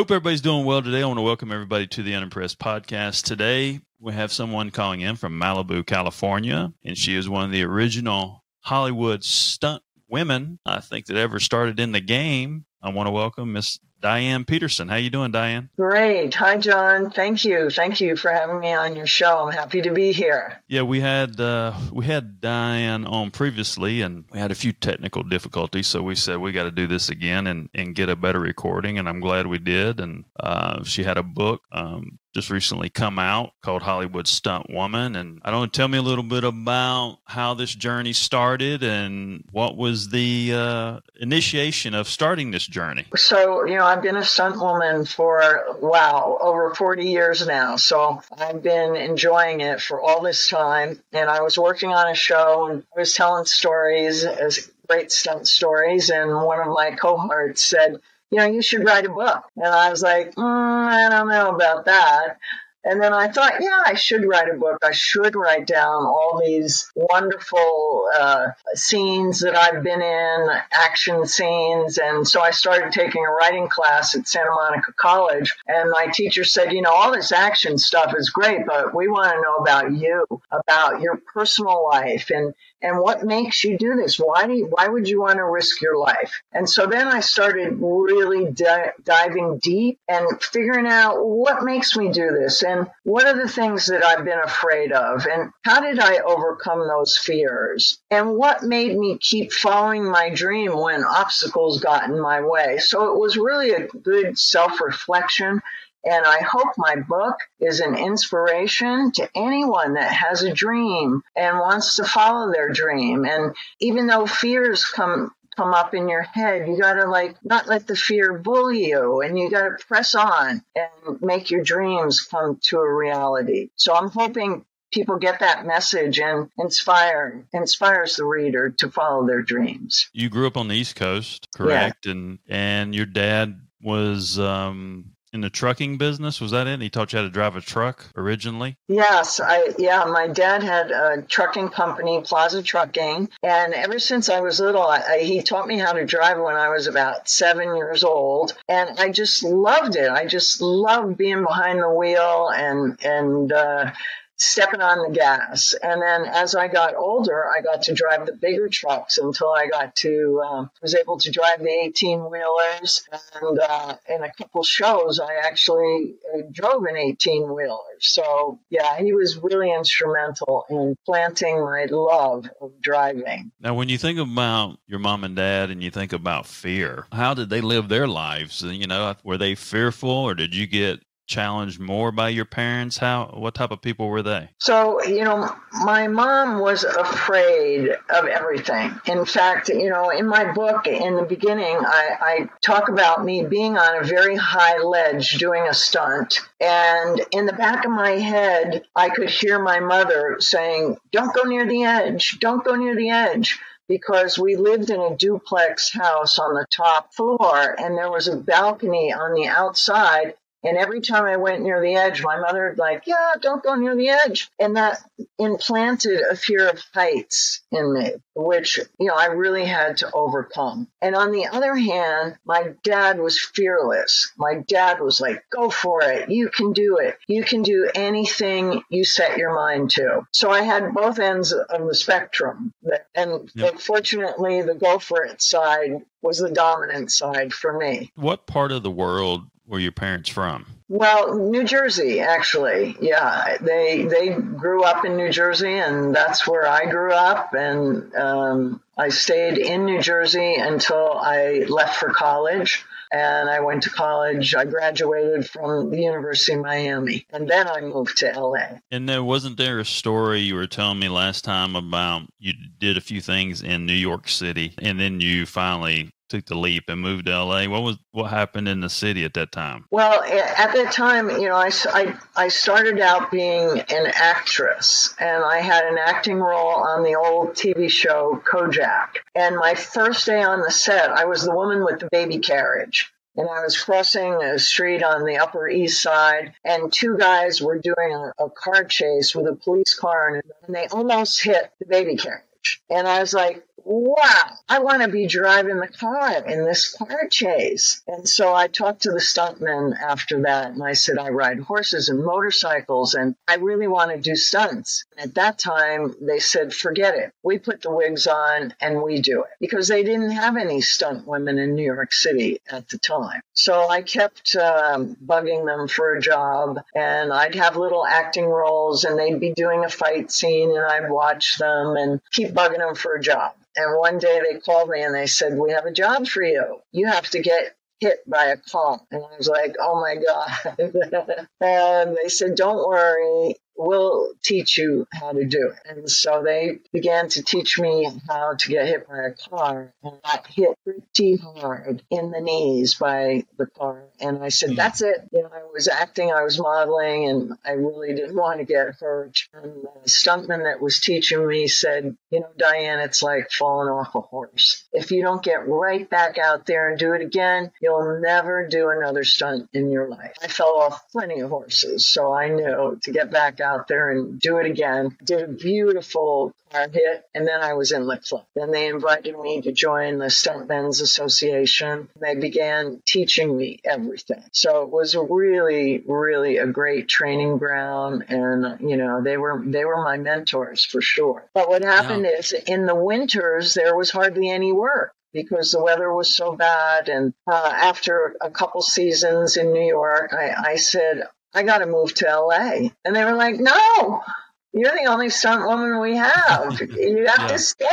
Hope everybody's doing well today. I want to welcome everybody to the Unimpressed podcast. Today, we have someone calling in from Malibu, California, and she is one of the original Hollywood stunt women, I think, that ever started in the game. I want to welcome Miss Diane Peterson. How you doing, Diane? Great. Hi, John. Thank you. Thank you for having me on your show. I'm happy to be here. Yeah, we had uh, we had Diane on previously, and we had a few technical difficulties. So we said we got to do this again and and get a better recording. And I'm glad we did. And uh, she had a book um, just recently come out called Hollywood Stunt Woman. And I don't tell me a little bit about how this journey started and what was the uh, initiation of starting this journey. So, you know, I've been a stunt woman for, wow, over 40 years now. So I've been enjoying it for all this time. And I was working on a show and I was telling stories as great stunt stories. And one of my cohorts said, you know, you should write a book. And I was like, mm, I don't know about that. And then I thought, yeah, I should write a book. I should write down all these wonderful uh, scenes that I've been in, action scenes. And so I started taking a writing class at Santa Monica College. And my teacher said, you know, all this action stuff is great, but we want to know about you, about your personal life and and what makes you do this? Why do you, why would you want to risk your life? And so then i started really di- diving deep and figuring out what makes me do this and what are the things that i've been afraid of and how did i overcome those fears? And what made me keep following my dream when obstacles got in my way? So it was really a good self-reflection and I hope my book is an inspiration to anyone that has a dream and wants to follow their dream. And even though fears come come up in your head, you got to like not let the fear bully you and you got to press on and make your dreams come to a reality. So I'm hoping people get that message and inspire inspires the reader to follow their dreams. You grew up on the East Coast, correct? Yeah. And and your dad was um in the trucking business. Was that it? He taught you how to drive a truck originally. Yes, I yeah. My dad had a trucking company, Plaza Trucking, and ever since I was little, I, he taught me how to drive when I was about seven years old, and I just loved it. I just loved being behind the wheel and and uh, stepping on the gas. And then as I got older, I got to drive the bigger trucks until I got to, um, was able to drive the 18 wheelers. And uh, in a couple shows, I actually uh, drove an 18 wheeler. So yeah, he was really instrumental in planting my love of driving. Now, when you think about your mom and dad and you think about fear, how did they live their lives? You know, were they fearful or did you get challenged more by your parents? How what type of people were they? So, you know, my mom was afraid of everything. In fact, you know, in my book in the beginning, I, I talk about me being on a very high ledge doing a stunt. And in the back of my head, I could hear my mother saying, Don't go near the edge, don't go near the edge because we lived in a duplex house on the top floor and there was a balcony on the outside and every time I went near the edge, my mother would like, yeah, don't go near the edge. And that implanted a fear of heights in me, which, you know, I really had to overcome. And on the other hand, my dad was fearless. My dad was like, go for it. You can do it. You can do anything you set your mind to. So I had both ends of the spectrum. And fortunately, the go for it side was the dominant side for me. What part of the world were your parents from? Well, New Jersey, actually. Yeah, they they grew up in New Jersey, and that's where I grew up. And um, I stayed in New Jersey until I left for college. And I went to college. I graduated from the University of Miami, and then I moved to LA. And there wasn't there a story you were telling me last time about you did a few things in New York City, and then you finally took the leap and moved to LA. What was what happened in the city at that time? Well, at that time, you know, I, I, I started out being an actress, and I had an acting role on the old TV show Kojak. And my first day on the set, I was the woman with the baby carriage and I was crossing a street on the Upper East Side, and two guys were doing a, a car chase with a police car, and, and they almost hit the baby carriage. And I was like, wow, I want to be driving the car in this car chase. And so I talked to the stuntmen after that and I said, I ride horses and motorcycles and I really want to do stunts. At that time, they said, forget it. We put the wigs on and we do it because they didn't have any stunt women in New York City at the time. So I kept um, bugging them for a job and I'd have little acting roles and they'd be doing a fight scene and I'd watch them and keep bugging them for a job. And one day they called me and they said, We have a job for you. You have to get hit by a car. And I was like, Oh my God. and they said, Don't worry we'll teach you how to do it. And so they began to teach me how to get hit by a car. And I got hit pretty hard in the knees by the car. And I said, hmm. that's it. You know, I was acting, I was modeling, and I really didn't want to get hurt. And the stuntman that was teaching me said, you know, Diane, it's like falling off a horse. If you don't get right back out there and do it again, you'll never do another stunt in your life. I fell off plenty of horses, so I knew to get back out out there and do it again. Did a beautiful car hit, and then I was in the club. Then they invited me to join the Stuntmen's Association. They began teaching me everything. So it was really, really a great training ground, and you know they were they were my mentors for sure. But what happened yeah. is in the winters there was hardly any work because the weather was so bad. And uh, after a couple seasons in New York, I, I said, I got to move to LA. And they were like, no, you're the only stunt woman we have. You have yeah. to stay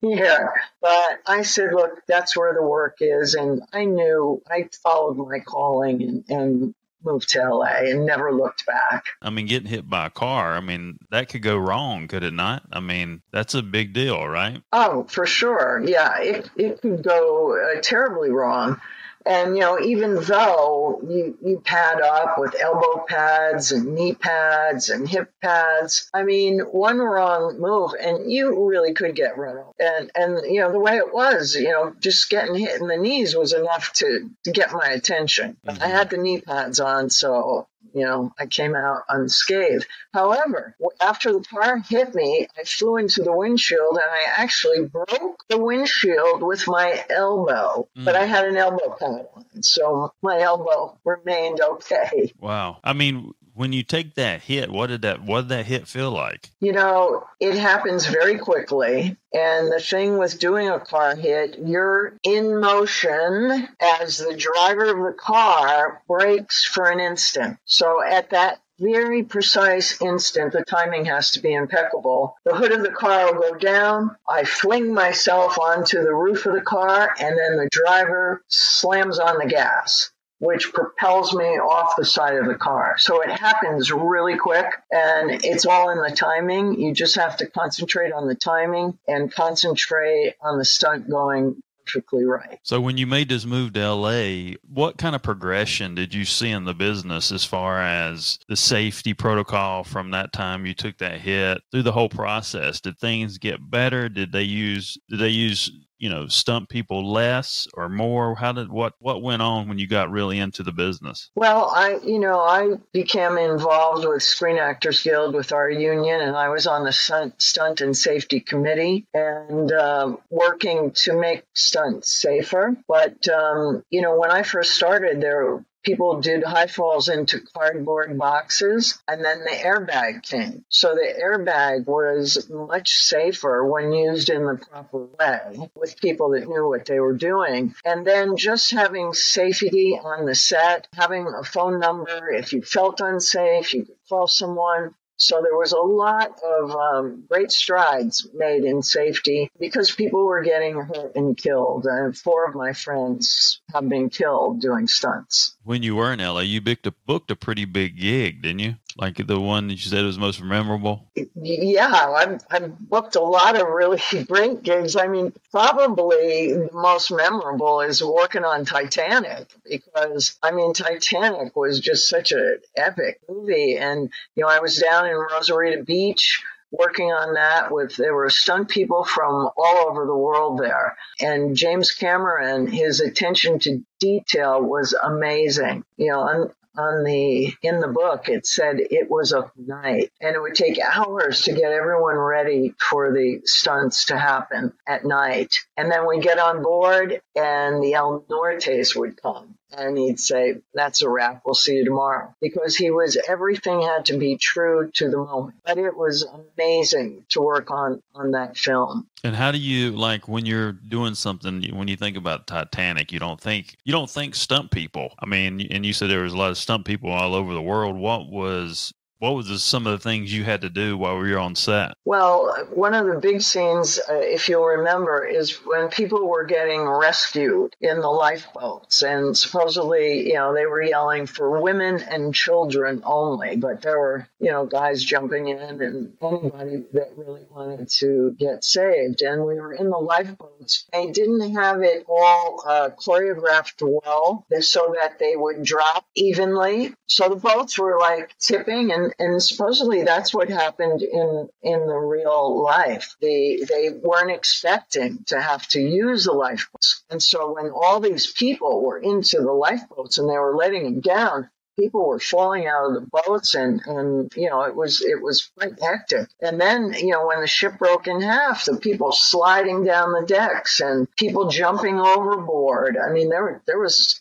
here. But I said, look, that's where the work is. And I knew I followed my calling and, and moved to LA and never looked back. I mean, getting hit by a car, I mean, that could go wrong, could it not? I mean, that's a big deal, right? Oh, for sure. Yeah, it, it could go uh, terribly wrong. And, you know, even though you, you pad up with elbow pads and knee pads and hip pads, I mean, one wrong move and you really could get run over. And, and, you know, the way it was, you know, just getting hit in the knees was enough to, to get my attention. Mm-hmm. I had the knee pads on, so you know, I came out unscathed. However, after the car hit me, I flew into the windshield and I actually broke the windshield with my elbow, mm. but I had an elbow pad on, so my elbow remained okay. Wow. I mean, when you take that hit, what did that what did that hit feel like? You know, it happens very quickly. And the thing with doing a car hit, you're in motion as the driver of the car brakes for an instant. So at that very precise instant, the timing has to be impeccable. The hood of the car will go down. I fling myself onto the roof of the car, and then the driver slams on the gas which propels me off the side of the car. So it happens really quick and it's all in the timing. You just have to concentrate on the timing and concentrate on the stunt going perfectly right. So when you made this move to LA, what kind of progression did you see in the business as far as the safety protocol from that time you took that hit through the whole process? Did things get better? Did they use did they use you know stunt people less or more? How did what what went on when you got really into the business? Well i you know i became involved with screen actors guild with our union and i was on the stunt, stunt and safety committee and um, working to make stunts safer. But um, you know when i first started there people did high falls into cardboard boxes and then the airbag came. So the airbag was much safer when used in the proper way with people that knew what they were doing. And then just having safety on the set, having a phone number if you felt unsafe, you could call someone. So there was a lot of um, great strides made in safety because people were getting hurt and killed. And four of my friends have been killed doing stunts. When you were in LA, you booked a, booked a pretty big gig, didn't you? Like the one that you said was most memorable? Yeah, I've, I've booked a lot of really great gigs. I mean, probably the most memorable is working on Titanic because, I mean, Titanic was just such an epic movie. And, you know, I was down in Rosarita Beach working on that with there were stunt people from all over the world there. And james cameron his attention to detail was amazing. You know on, on the in the book it said it was a night. And it would take hours to get everyone ready for the stunts to happen at night. And then we get on board and the el nortes would come and he'd say, That's a wrap. We'll see you tomorrow. Because he was, everything had to be true to the moment. But it was amazing to work on, on that film. And how do you, like, when you're doing something, when you think about Titanic, you don't think, you don't think stunt people. I mean, and you said there was a lot of stunt people all over the world. What was what was the, some of the things you had to do while we were on set? Well, one of the big scenes, uh, if you'll remember, is when people were getting rescued in the lifeboats, and supposedly, you know, they were yelling for women and children only, but there were, you know, guys jumping in and anybody that really wanted to get saved. And we were in the lifeboats. They didn't have it all uh, choreographed well, so that they would drop evenly. So the boats were like tipping and and supposedly that's what happened in in the real life. They they weren't expecting to have to use the lifeboats, and so when all these people were into the lifeboats and they were letting them down, people were falling out of the boats and and you know it was it was quite hectic. And then you know when the ship broke in half the people sliding down the decks and people jumping overboard. I mean there there was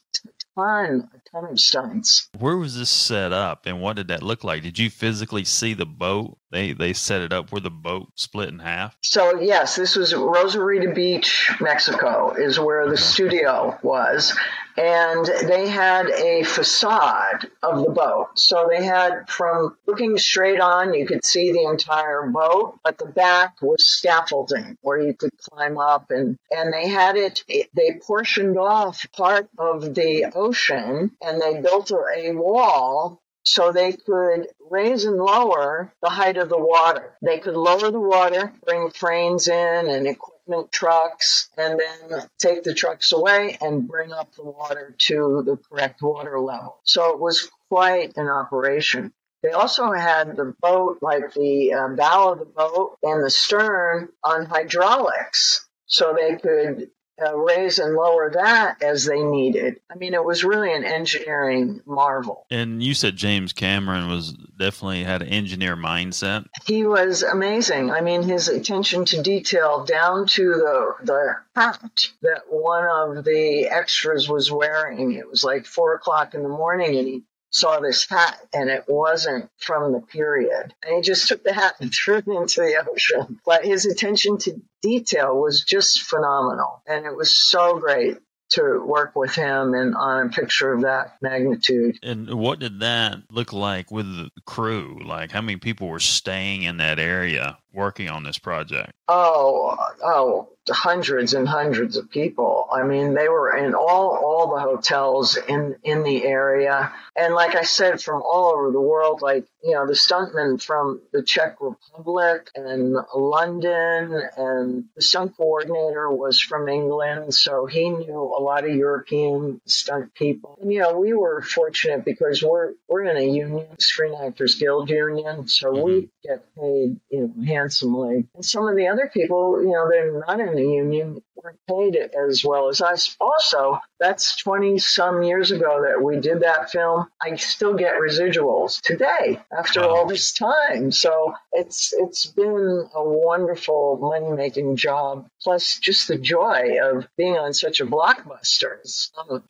ton, a ton of stunts. Where was this set up, and what did that look like? Did you physically see the boat? They they set it up where the boat split in half. So yes, this was Rosarita Beach, Mexico, is where the studio was, and they had a facade of the boat. So they had from looking straight on, you could see the entire boat, but the back was scaffolding where you could climb up, and and they had it. They portioned off part of the ocean, and they built a, wall so they could raise and lower the height of the water. They could lower the water, bring cranes in and equipment trucks, and then take the trucks away and bring up the water to the correct water level. So it was quite an operation. They also had the boat, like the uh, bow of the boat and the stern, on hydraulics. So they could uh, raise and lower that as they needed. I mean, it was really an engineering marvel. And you said James Cameron was definitely had an engineer mindset. He was amazing. I mean, his attention to detail down to the the hat that one of the extras was wearing. It was like four o'clock in the morning, and he saw this hat and it wasn't from the period. And he just took the hat and threw it into the ocean. But his attention to detail was just phenomenal. And it was so great to work with him and on a picture of that magnitude. And what did that look like with the crew? Like how many people were staying in that area working on this project? Oh, oh, hundreds and hundreds of people. I mean, they were in all all the hotels in in the area, and like I said, from all over the world. Like you know, the stuntman from the Czech Republic and London, and the stunt coordinator was from England, so he knew a lot of European stunt people. And you know, we were fortunate because we're we're in a union, Screen Actors Guild union, so mm-hmm. we get paid you know handsomely. And some of the other people, you know, they're not in the union, weren't paid as well as us. Also, that's 20 some years ago that we did that film. I still get residuals today after all this time. So it's it's been a wonderful money making job. Plus, just the joy of being on such a blockbuster.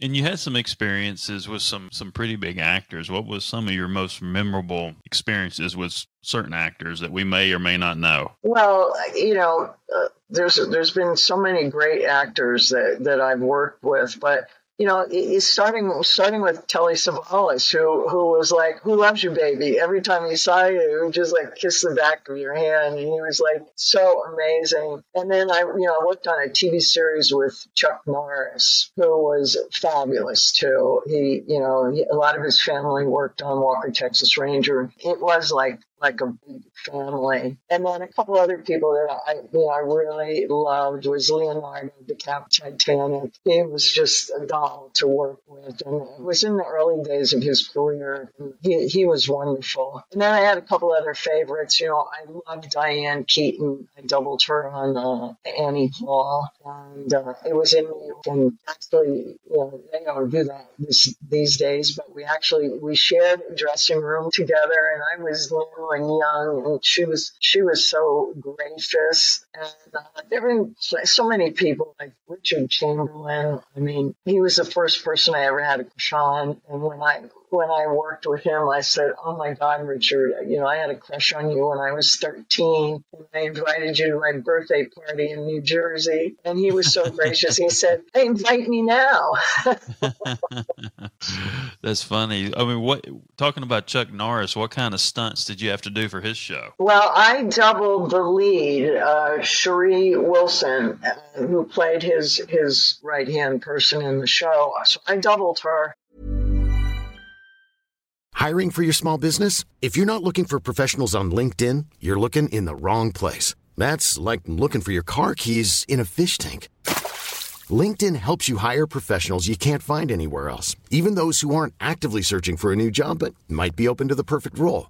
And you had some experiences with some some pretty big actors. What was some of your most memorable experiences with certain actors that we may or may not know? Well, you know, uh, there's there's been so many great actors that that I've worked with, but you know, starting starting with Telly Savalas, who who was like, "Who loves you, baby?" Every time he saw you, he would just like kiss the back of your hand, and he was like so amazing. And then I, you know, I worked on a TV series with Chuck Norris, who was fabulous too. He, you know, he, a lot of his family worked on Walker Texas Ranger. It was like like a big family. And then a couple other people that I, know, I really loved was Leonardo DiCaprio Titanic. He was just a doll to work with. And it was in the early days of his career. He, he was wonderful. And then I had a couple other favorites. You know, I loved Diane Keaton. I doubled her on uh, Annie Hall. And uh, it was in New York. And actually, you know, they don't do that this, these days, but we actually, we shared a dressing room together and I was and young, and she was she was so gracious. And uh, there were so many people like Richard Chamberlain. I mean, he was the first person I ever had a crush on, and when I when I worked with him, I said, "Oh my God, Richard! You know, I had a crush on you when I was 13, and I invited you to my birthday party in New Jersey." And he was so gracious. He said, "Hey, invite me now." That's funny. I mean, what talking about Chuck Norris? What kind of stunts did you have to do for his show? Well, I doubled the lead, uh, Sheree Wilson, uh, who played his his right hand person in the show. So I doubled her Hiring for your small business? If you're not looking for professionals on LinkedIn, you're looking in the wrong place. That's like looking for your car keys in a fish tank. LinkedIn helps you hire professionals you can't find anywhere else, even those who aren't actively searching for a new job but might be open to the perfect role.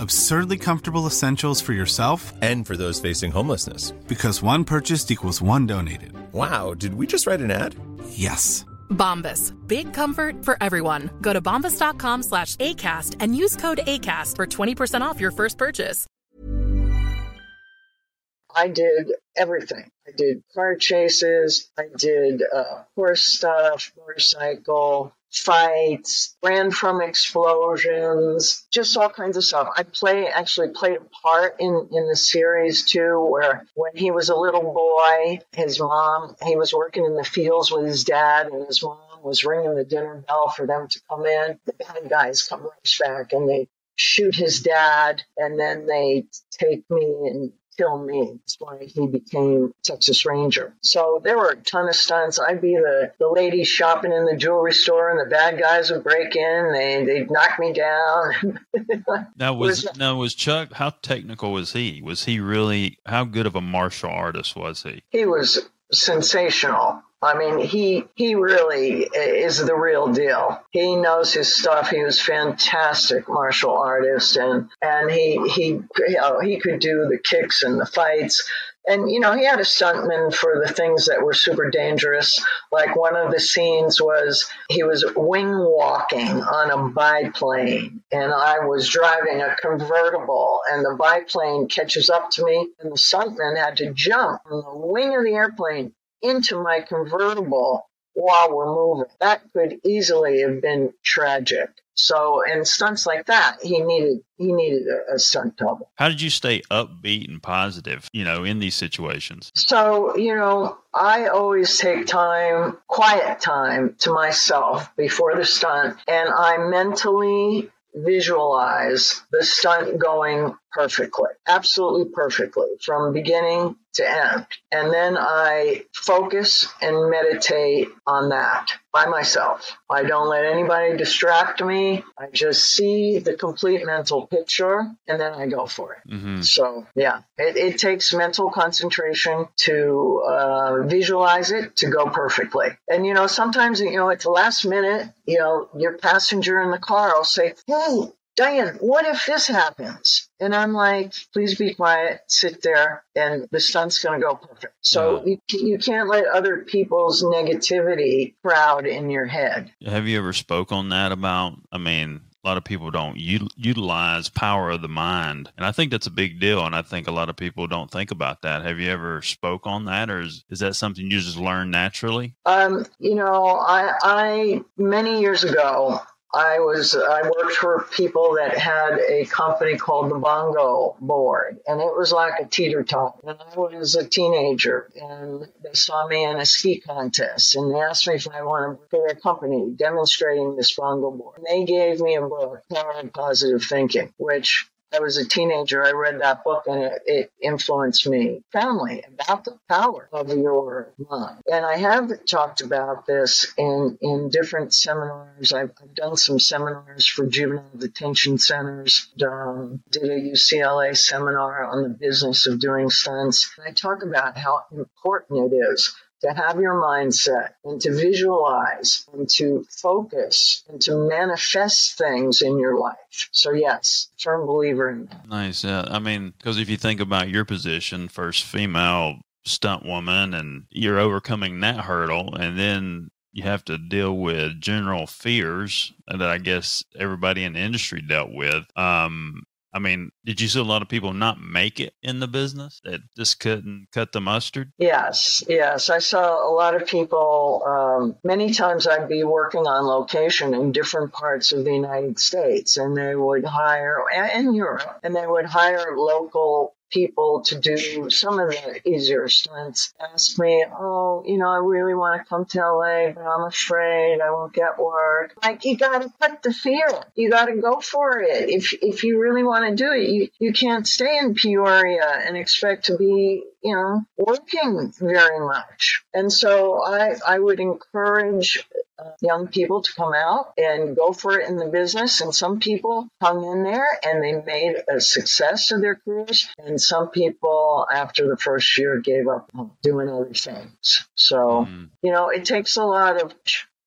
Absurdly comfortable essentials for yourself and for those facing homelessness. Because one purchased equals one donated. Wow, did we just write an ad? Yes. Bombas. Big comfort for everyone. Go to bombas.com slash ACAST and use code ACAST for 20% off your first purchase. I did everything. I did car chases. I did uh, horse stuff, motorcycle, fights, ran from explosions, just all kinds of stuff. I play actually played a part in in the series too, where when he was a little boy, his mom he was working in the fields with his dad, and his mom was ringing the dinner bell for them to come in. The bad guys come rush back and they shoot his dad, and then they take me and kill me. That's why he became Texas Ranger. So there were a ton of stunts. I'd be the, the lady shopping in the jewelry store and the bad guys would break in. They, they'd knock me down. now was, was now was Chuck, how technical was he? Was he really, how good of a martial artist was he? He was sensational. I mean, he he really is the real deal. He knows his stuff. He was fantastic martial artist, and and he he you know, he could do the kicks and the fights. And you know, he had a stuntman for the things that were super dangerous. Like one of the scenes was he was wing walking on a biplane, and I was driving a convertible, and the biplane catches up to me, and the stuntman had to jump from the wing of the airplane into my convertible while we're moving. That could easily have been tragic. So, in stunts like that, he needed he needed a, a, stunt double. How did you stay upbeat and positive, you know, in these situations? So, you know, I always take time, quiet time to myself before the stunt, and I mentally visualize the stunt going perfectly, absolutely perfectly from beginning to end. And then I focus and meditate on that by myself. I don't let anybody distract me. I just see the complete mental picture and then I go for it. Mm-hmm. So, yeah, it, it, takes mental concentration to uh, visualize it to go perfectly. And, you know, sometimes, you know, at the last minute, you know, your passenger in the car will say, Hey, Diane, what if this happens? And I'm like, please be quiet, sit there, and the stunt's going to go perfect. So you, you can't let other people's negativity crowd in your head. Have you ever spoke on that about, I mean, a lot of people don't u- utilize power of the mind, and I think that's a big deal. And I think a lot of people don't think about that. Have you ever spoke on that, or is, is that something you just learn naturally? Um, you know, I, I many years ago I was I worked for people that had a company called the Bongo Board, and it was like a teeter totter. And I was a teenager, and they saw me in a ski contest, and they asked me if I wanted to for their company demonstrating this Bongo Board. And they gave me a book, of Positive Thinking, which I was a teenager, I read that book and it, it, influenced me profoundly about the power of your mind. And I have talked about this in, in different seminars. I've, I've done some seminars for juvenile detention centers, um, did a UCLA seminar on the business of doing stunts. And I talk about how important it is to have your mindset and to visualize and to focus and to manifest things in your life. So, yes, firm believer in that. Nice. Yeah. I mean, because if you think about your position, first female stunt woman, and you're overcoming that hurdle, and then you have to deal with general fears that I guess everybody in the industry dealt with. Um, I mean, did you see a lot of people not make it in the business that just couldn't cut the mustard? Yes, yes. I saw a lot of people. Um, many times I'd be working on location in different parts of the United States, and they would hire, in Europe, and they would hire local people to do some of the easier stunts ask me, Oh, you know, I really want to come to LA, but I'm afraid I won't get work. Like, you got to cut the fear. You got to go for it. If, if you really want to do it, you, you can't stay in Peoria and expect to be you know, working very much. And so I, I would encourage uh, young people to come out and go for it in the business. And some people hung in there and they made a success of their careers. And some people, after the first year, gave up doing other things. So, mm. you know, it takes a lot of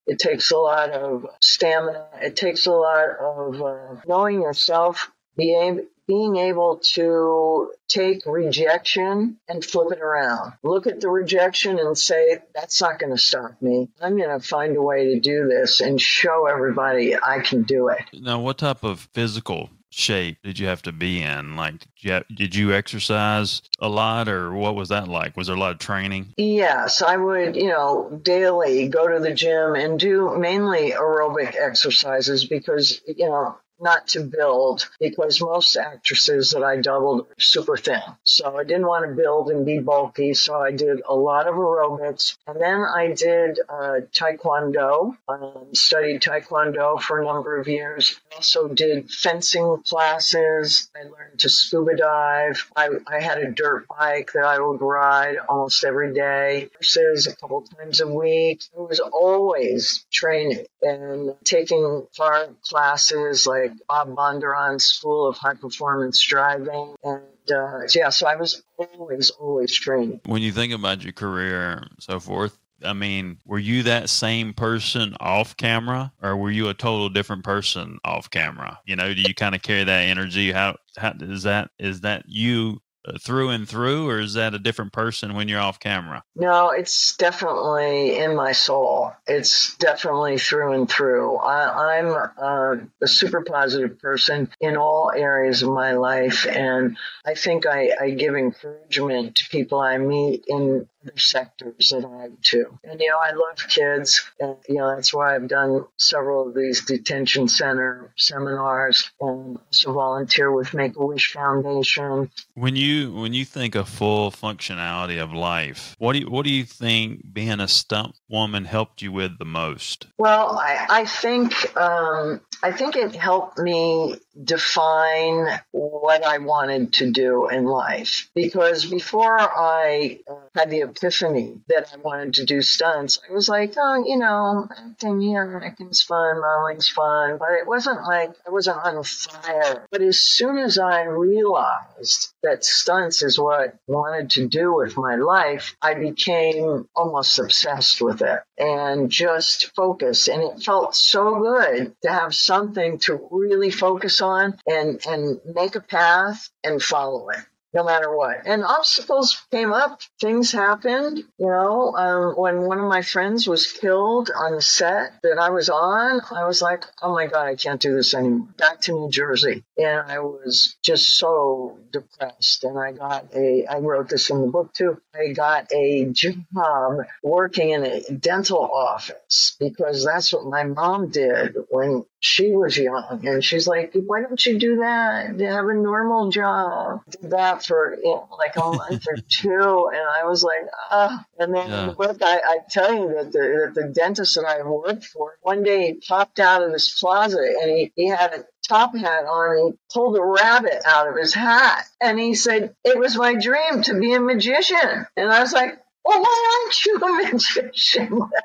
it takes a lot of stamina. It takes a lot of uh, knowing yourself, being being able to take rejection and flip it around. Look at the rejection and say, that's not going to stop me. I'm going to find a way to do this and show everybody I can do it. Now, what type of physical shape did you have to be in? Like, did you, have, did you exercise a lot or what was that like? Was there a lot of training? Yes, I would, you know, daily go to the gym and do mainly aerobic exercises because, you know, not to build because most actresses that I doubled are super thin. So I didn't want to build and be bulky. So I did a lot of aerobics. And then I did uh, Taekwondo, um, studied Taekwondo for a number of years. I also did fencing classes. I learned to scuba dive. I, I had a dirt bike that I would ride almost every day, versus a couple times a week. I was always training and taking car classes like Bob Bondurant School of High Performance Driving. And uh, yeah, so I was always, always training. When you think about your career and so forth, I mean, were you that same person off camera or were you a total different person off camera? You know, do you kind of carry that energy? How, how is that, is that you through and through, or is that a different person when you're off camera? No, it's definitely in my soul. It's definitely through and through. I, am uh, a super positive person in all areas of my life, and I think I, I give encouragement to people I meet in other sectors that I have too. And you know, I love kids, and you know that's why I've done several of these detention center seminars, and also volunteer with Make a Wish Foundation. When you when you think of full functionality of life, what do you, what do you think being a stunt woman helped you with the most? Well, I, I think um, I think it helped me define what I wanted to do in life because before I had the epiphany that I wanted to do stunts, I was like, oh, you know, acting here, acting's fun, modeling's fun, but it wasn't like I wasn't on fire. But as soon as I realized that stunts is what I wanted to do with my life, I became almost obsessed with it and just focused. And it felt so good to have something to really focus on and, and make a path and follow it. No matter what. And obstacles came up, things happened. You know, um, when one of my friends was killed on the set that I was on, I was like, oh my God, I can't do this anymore. Back to New Jersey. And I was just so depressed. And I got a, I wrote this in the book too, I got a job working in a dental office because that's what my mom did when she was young. And she's like, why don't you do that? Have a normal job. Did that for you know, like a month or two. And I was like, ah. And then Yeah. the book, I, I tell you that the, that the dentist that I worked for, one day he popped out of his closet and he, he had a top hat on and he pulled a rabbit out of his hat. And he said, it was my dream to be a magician. And I was like, well, why aren't you a magician?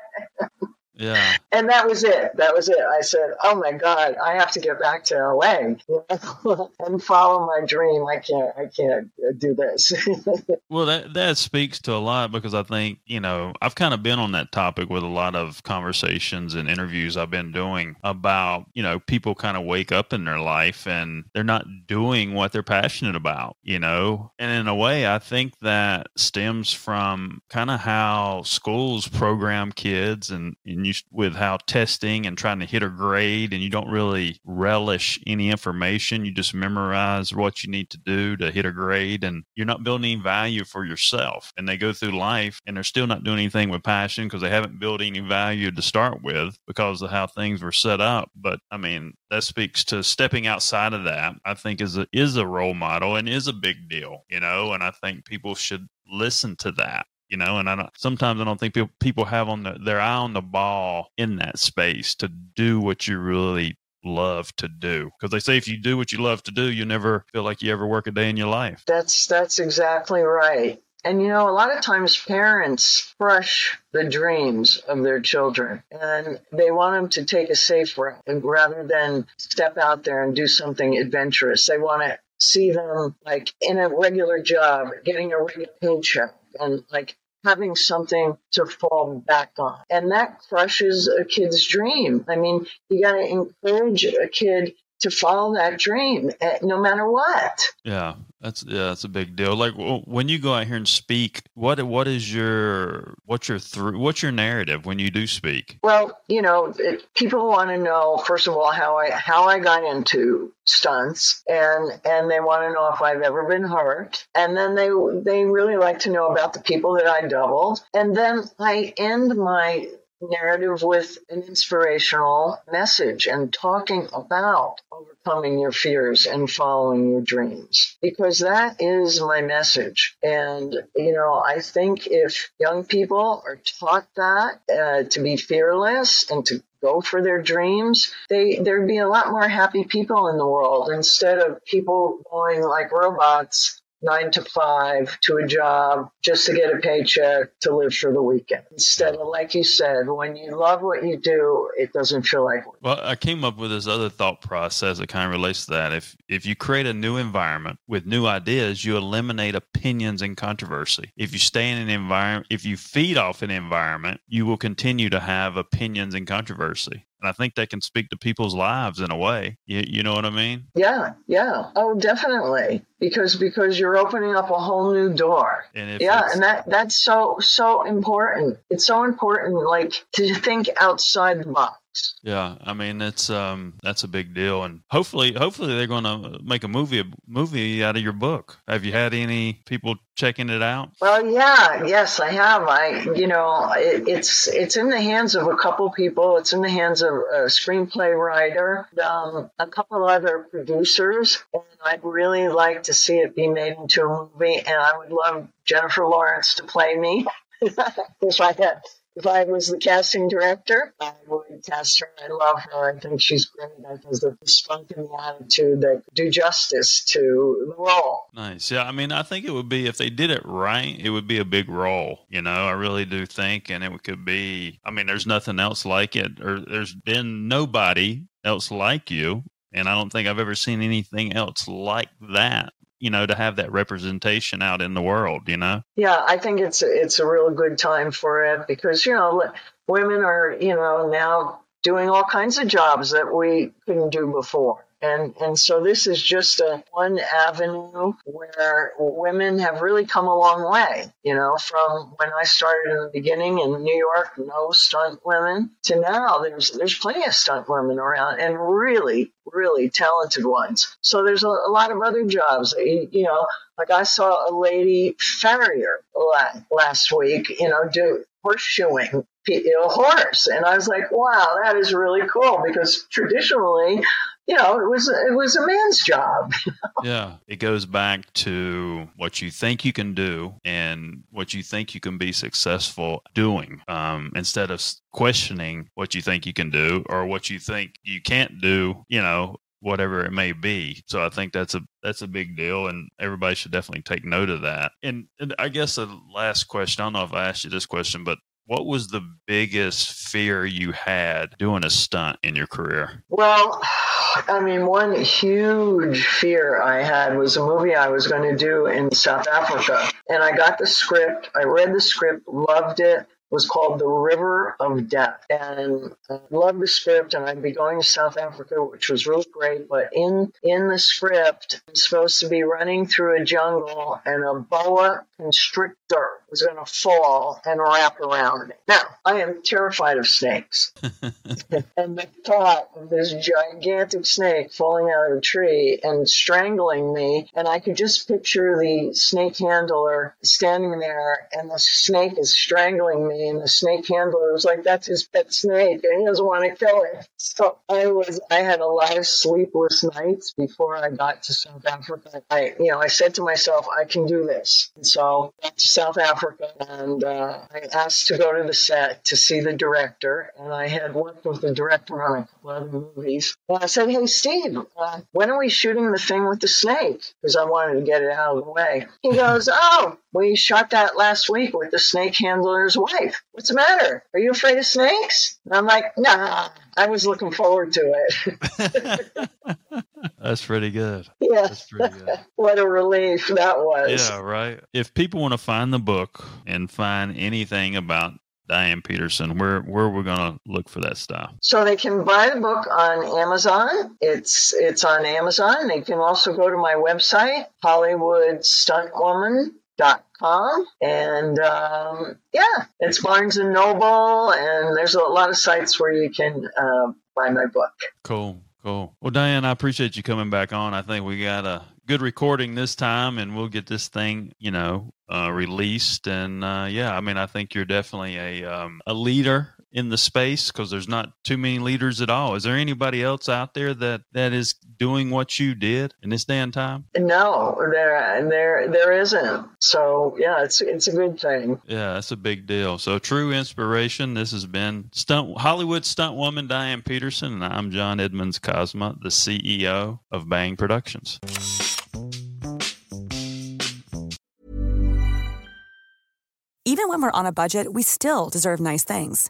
Yeah. And that was it. That was it. I said, "Oh my God, I have to get back to LA and follow my dream. I can't. I can't do this." Well, that that speaks to a lot because I think you know I've kind of been on that topic with a lot of conversations and interviews I've been doing about you know people kind of wake up in their life and they're not doing what they're passionate about, you know, and in a way I think that stems from kind of how schools program kids and, and you with how testing and trying to hit a grade and you don't really relish any information, you just memorize what you need to do to hit a grade and you're not building any value for yourself. And they go through life and they're still not doing anything with passion because they haven't built any value to start with because of how things were set up. But I mean, that speaks to stepping outside of that, I think is a is a role model and is a big deal, you know, and I think people should listen to that. You know, and I don't, sometimes I don't think people people have on the, their eye on the ball in that space to do what you really love to do. Because they say if you do what you love to do, you never feel like you ever work a day in your life. that's that's exactly right. And you know, a lot of times parents crush the dreams of their children, and they want them to take a safe route rather than step out there and do something adventurous. They want to see them like in a regular job, getting a regular paycheck, and like having something to fall back on. And that crushes a kid's dream. I mean, you got to encourage a kid to follow that dream eh, no matter what. Yeah, that's yeah, that's a big deal. Like when you go out here and speak, what what is your what's your through what's your narrative when you do speak? Well, you know, it, people want to know first of all how I how I got into stunts, and and they want to know if I've ever been hurt, and then they they really like to know about the people that I doubled, and then I end my narrative with an inspirational message and talking about overcoming your fears and following your dreams. Because that is my message. And you know i think if young people are taught that uh, to be fearless and to go for their dreams they there'd be a lot more happy people in the world instead of people going like robots nine to five to a job just to get a paycheck to live for the weekend. Instead of, like you said, when you love what you do, it doesn't feel like work. Well, I came up with this other thought process that kind of relates to that. If if you create a new environment with new ideas, you eliminate opinions and controversy. If you stay in an environment, if you feed off an environment, you will continue to have opinions and controversy. And I think they can speak to people's lives in a way. You, you know what I mean? Yeah, yeah. Oh, definitely. Because because you're opening up a whole new door. And Yeah, and that that's so so important. It's so important like to think outside the box. Yeah, I mean it's um that's a big deal, and hopefully hopefully they're going to make a movie a movie out of your book. Have you had any people checking it out? Well, yeah, yes, I have. I, you know, it, it's it's in the hands of a couple people. It's in the hands of a screenplay writer, um, a couple other producers, and I'd really like to see it be made into a movie. And I would love Jennifer Lawrence to play me if I had. If I was the casting director, I would cast her. I love her. I think she's great. I think the spunk and the attitude that do justice to the role. Nice. Yeah, I mean I think it would be if they did it right, it would be a big role. You know, I really do think, and it could be. I mean, there's nothing else like it, or there's been nobody else like you, and I don't think I've ever seen anything else like that. You know, to have that representation out in the world. You know. Yeah, I think it's it's a real good time for it because you know women are you know now doing all kinds of jobs that we couldn't do before. And, and so this is just a one avenue where women have really come a long way, you know, from when I started in the beginning in New York, no stunt women to now there's, there's plenty of stunt women around and really, really talented ones. So there's a, a lot of other jobs, you, you know, like I saw a lady farrier last week, you know, do horseshoeing a horse, and I was like, wow, that is really cool because traditionally you know, it was it was a man's job. yeah, it goes back to what you think you can do and what you think you can be successful doing, um, instead of questioning what you think you can do or what you think you can't do. You know, whatever it may be. So I think that's a that's a big deal, and everybody should definitely take note of that. And, and I guess the last question, I don't know if I asked you this question, but what was the biggest fear you had doing a stunt in your career? Well, I mean, one huge fear I had was a movie I was going to do in South Africa. And I got the script, I read the script, loved it was called The River of Death. And I loved the script, and I'd be going to South Africa, which was really great. But in, in the script, I'm supposed to be running through a jungle, and a boa constrictor was going to fall and wrap around me. Now, I am terrified of snakes. and the thought of this gigantic snake falling out of a tree and strangling me, and I could just picture the snake handler standing there, and the snake is strangling me and the snake handler was like, "That's his pet snake, and he doesn't want to kill it." So I was, I had a lot of sleepless nights before I got to South Africa. I, you know, I said to myself, "I can do this." And so got to South Africa, and uh, I asked to go to the set to see the director, and I had worked with the director on a couple other movies. And I said, "Hey, Steve, uh, when are we shooting the thing with the snake?" Because I wanted to get it out of the way. He goes, "Oh, we shot that last week with the snake handler's wife. What's the matter? Are you afraid of snakes? And I'm like, nah, I was looking forward to it. That's pretty good. Yeah. That's pretty good. what a relief that was. Yeah, right. If people want to find the book and find anything about Diane Peterson, where where we're gonna look for that stuff? So they can buy the book on Amazon. It's it's on Amazon. They can also go to my website, Hollywood Stunt Woman dot com and um, yeah it's barnes and noble and there's a lot of sites where you can uh, buy my book. Cool cool. Well diane i appreciate you coming back on. I think we got a good recording this time and we'll get this thing you know uh, released. And uh, yeah i mean i think you're definitely a um, a leader in the space because there's not too many leaders at all. Is there anybody else out there that that is doing what you did in this day and time? No, there there there isn't. So yeah, it's it's a good thing. Yeah, that's a big deal. So true inspiration. This has been stunt Hollywood stunt woman Diane Peterson, and I'm John Edmonds Cosma, the CEO of Bang Productions. Even when we're on a budget, we still deserve nice things.